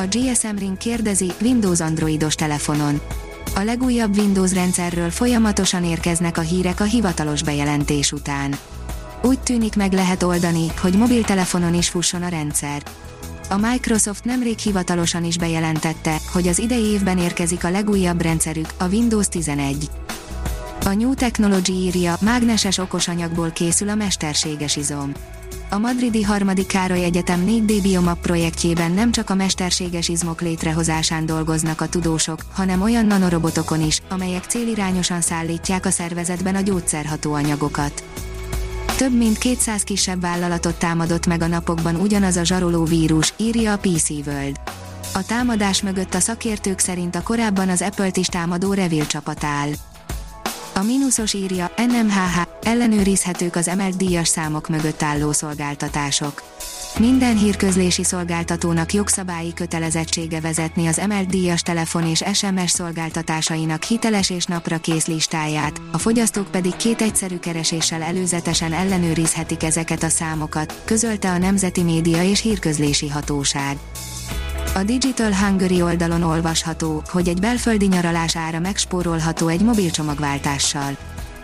A GSM Ring kérdezi, Windows Androidos telefonon. A legújabb Windows rendszerről folyamatosan érkeznek a hírek a hivatalos bejelentés után. Úgy tűnik meg lehet oldani, hogy mobiltelefonon is fusson a rendszer. A Microsoft nemrég hivatalosan is bejelentette, hogy az idei évben érkezik a legújabb rendszerük, a Windows 11. A New Technology írja, mágneses okosanyagból készül a mesterséges izom. A madridi harmadik Károly Egyetem 4D Biomap projektjében nem csak a mesterséges izmok létrehozásán dolgoznak a tudósok, hanem olyan nanorobotokon is, amelyek célirányosan szállítják a szervezetben a gyógyszerható anyagokat. Több mint 200 kisebb vállalatot támadott meg a napokban ugyanaz a zsaroló vírus, írja a PC World. A támadás mögött a szakértők szerint a korábban az Apple-t is támadó Revil csapat áll. A mínuszos írja, NMHH, ellenőrizhetők az emelt díjas számok mögött álló szolgáltatások. Minden hírközlési szolgáltatónak jogszabályi kötelezettsége vezetni az emelt díjas telefon és SMS szolgáltatásainak hiteles és napra kész listáját, a fogyasztók pedig két egyszerű kereséssel előzetesen ellenőrizhetik ezeket a számokat, közölte a Nemzeti Média és Hírközlési Hatóság. A Digital Hungary oldalon olvasható, hogy egy belföldi nyaralás ára megspórolható egy mobilcsomagváltással.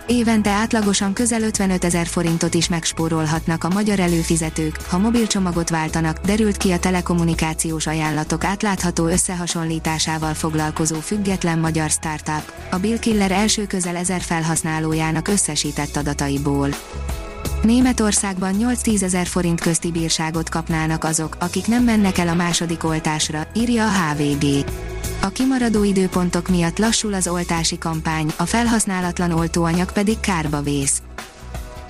Évente átlagosan közel 55 ezer forintot is megspórolhatnak a magyar előfizetők, ha mobilcsomagot váltanak, derült ki a telekommunikációs ajánlatok átlátható összehasonlításával foglalkozó független magyar startup, a Billkiller első közel ezer felhasználójának összesített adataiból. Németországban 8-10 ezer forint közti bírságot kapnának azok, akik nem mennek el a második oltásra, írja a HVG. A kimaradó időpontok miatt lassul az oltási kampány, a felhasználatlan oltóanyag pedig kárba vész.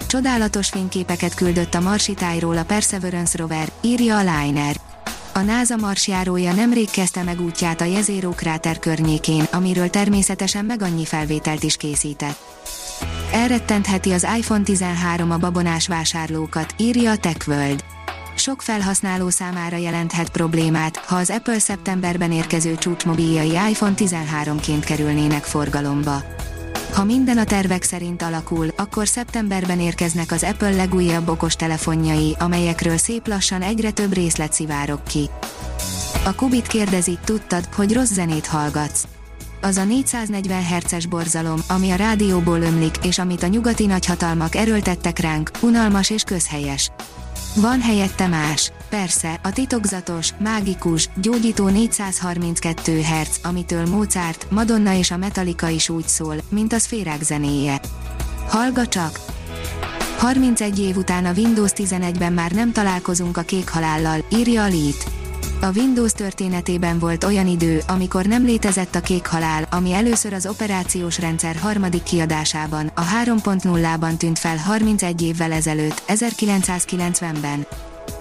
Csodálatos fényképeket küldött a marsitájról a Perseverance rover, írja a Liner. A NASA marsjárója nemrég kezdte meg útját a Jezero kráter környékén, amiről természetesen meg annyi felvételt is készített. Elrettentheti az iPhone 13 a babonás vásárlókat, írja a TechWorld. Sok felhasználó számára jelenthet problémát, ha az Apple szeptemberben érkező csúcsmobiljai iPhone 13-ként kerülnének forgalomba. Ha minden a tervek szerint alakul, akkor szeptemberben érkeznek az Apple legújabb okos telefonjai, amelyekről szép lassan egyre több részlet szivárok ki. A Kubit kérdezi, tudtad, hogy rossz zenét hallgatsz? Az a 440 Hz-es borzalom, ami a rádióból ömlik, és amit a nyugati nagyhatalmak erőltettek ránk, unalmas és közhelyes. Van helyette más. Persze, a titokzatos, mágikus, gyógyító 432 Hz, amitől Mozart, Madonna és a Metallica is úgy szól, mint a szférák zenéje. Hallga csak! 31 év után a Windows 11-ben már nem találkozunk a kék halállal, írja a Lead. A Windows történetében volt olyan idő, amikor nem létezett a kék halál, ami először az operációs rendszer harmadik kiadásában, a 3.0-ban tűnt fel 31 évvel ezelőtt, 1990-ben.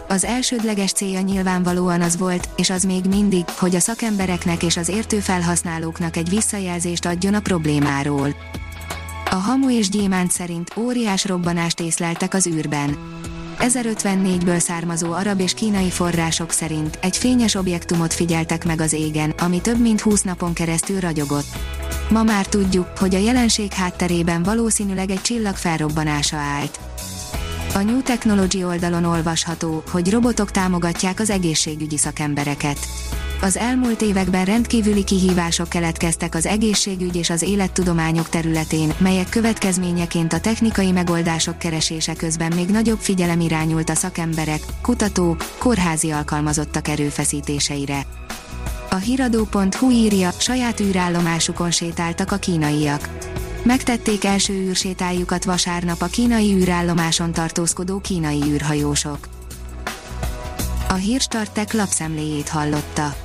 Az elsődleges célja nyilvánvalóan az volt, és az még mindig, hogy a szakembereknek és az értő felhasználóknak egy visszajelzést adjon a problémáról. A Hamu és Gyémánt szerint óriás robbanást észleltek az űrben 1054-ből származó arab és kínai források szerint egy fényes objektumot figyeltek meg az égen, ami több mint 20 napon keresztül ragyogott. Ma már tudjuk, hogy a jelenség hátterében valószínűleg egy csillag felrobbanása állt. A New Technology oldalon olvasható, hogy robotok támogatják az egészségügyi szakembereket. Az elmúlt években rendkívüli kihívások keletkeztek az egészségügy és az élettudományok területén, melyek következményeként a technikai megoldások keresése közben még nagyobb figyelem irányult a szakemberek, kutatók, kórházi alkalmazottak erőfeszítéseire. A hiradó.hu írja, saját űrállomásukon sétáltak a kínaiak. Megtették első űrsétájukat vasárnap a kínai űrállomáson tartózkodó kínai űrhajósok. A hírstartek lapszemléjét hallotta.